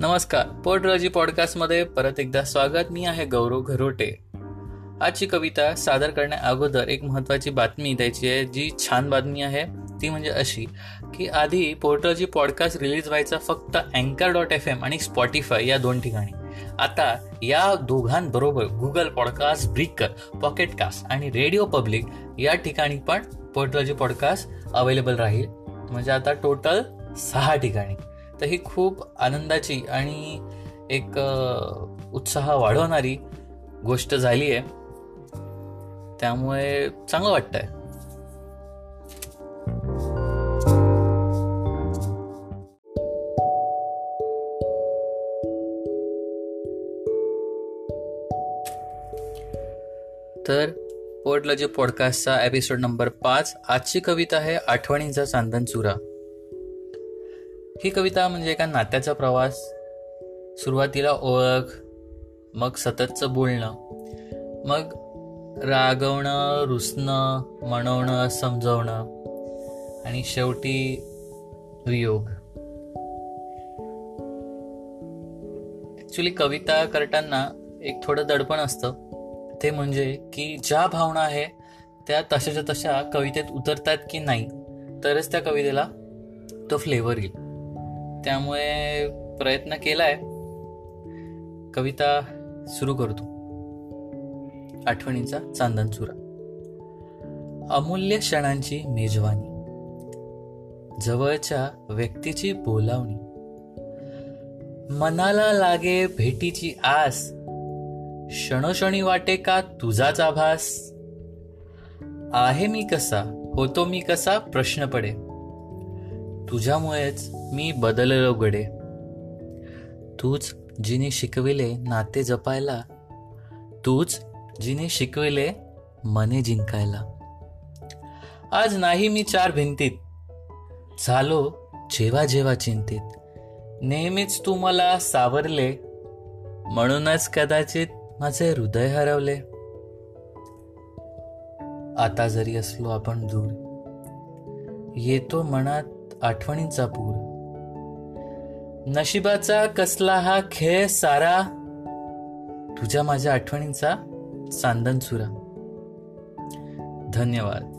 नमस्कार. पोटराजी पॉडकास्टमध्ये परत एकदा स्वागत. मी आहे गौरव घरोटे. आजची कविता सादर करण्या अगोदर एक महत्वाची बातमी द्यायची आहे जी छान बातमी आहे. ती म्हणजे अशी की आधी पोर्टलजी पॉडकास्ट रिलीज व्हायचा फक्त अँकर डॉट एफ एम आणि स्पॉटीफाय या दोन ठिकाणी. आता या दोघांबरोबर Google podcast breaker pocket casts आणि रेडिओ पब्लिक या ठिकाणी पण पोर्टलॉजी पॉडकास्ट अवेलेबल राहील. म्हणजे आता टोटल सहा ठिकाणी. तर ही खूप आनंदाची आणि एक उत्साह वाढवणारी गोष्ट झाली आहे त्यामुळे चांगलं वाटतंय. तर पोर्टलॉजी पॉडकास्टचा एपिसोड नंबर पाच आजची कविता आहे आठवणींचा चांदन चुरा ही कविता म्हणजे एका नात्याचा प्रवास. सुरुवातीला ओळख मग सततचं बोलणं मग रागवणं रुसणं म्हणवणं समजवणं आणि शेवटी वियोग. ॲक्च्युली कविता करताना एक थोडं दडपण असतं. ते म्हणजे की ज्या भावना आहे त्या तशाच्या तशा कवितेत उतरतात की नाही तरच त्या कवितेला तो फ्लेवर येईल. त्यामुळे प्रयत्न केलाय. कविता सुरू करतो. आठवणींचा चांदन चुरा. अमूल्य क्षणांची मेजवानी. जवळच्या व्यक्तीची बोलावणी. मनाला लागे भेटीची आस. क्षणोक्षणी वाटे का तुझाच आभास? आहे मी कसा? होतो मी कसा? प्रश्न पडे तुझ्यामुळेच मी बदललो गडे. तूच जिने शिकविले नाते जपायला तूच जिने शिकविले मने जिंकायला. आज नाही मी चार भिंतीत झालो जेव्हा जेव्हा चिंतित. नेहमीच तू मला सावरले म्हणूनच कदाचित माझे हृदय हरवले. आता जरी असलो आपण दूर येतो मनात आठवणींचा पूर. नशिबाचा कसला हा खेळ सारा? तुझ्या माझ्या आठवणींचा चांदन सुरा धन्यवाद.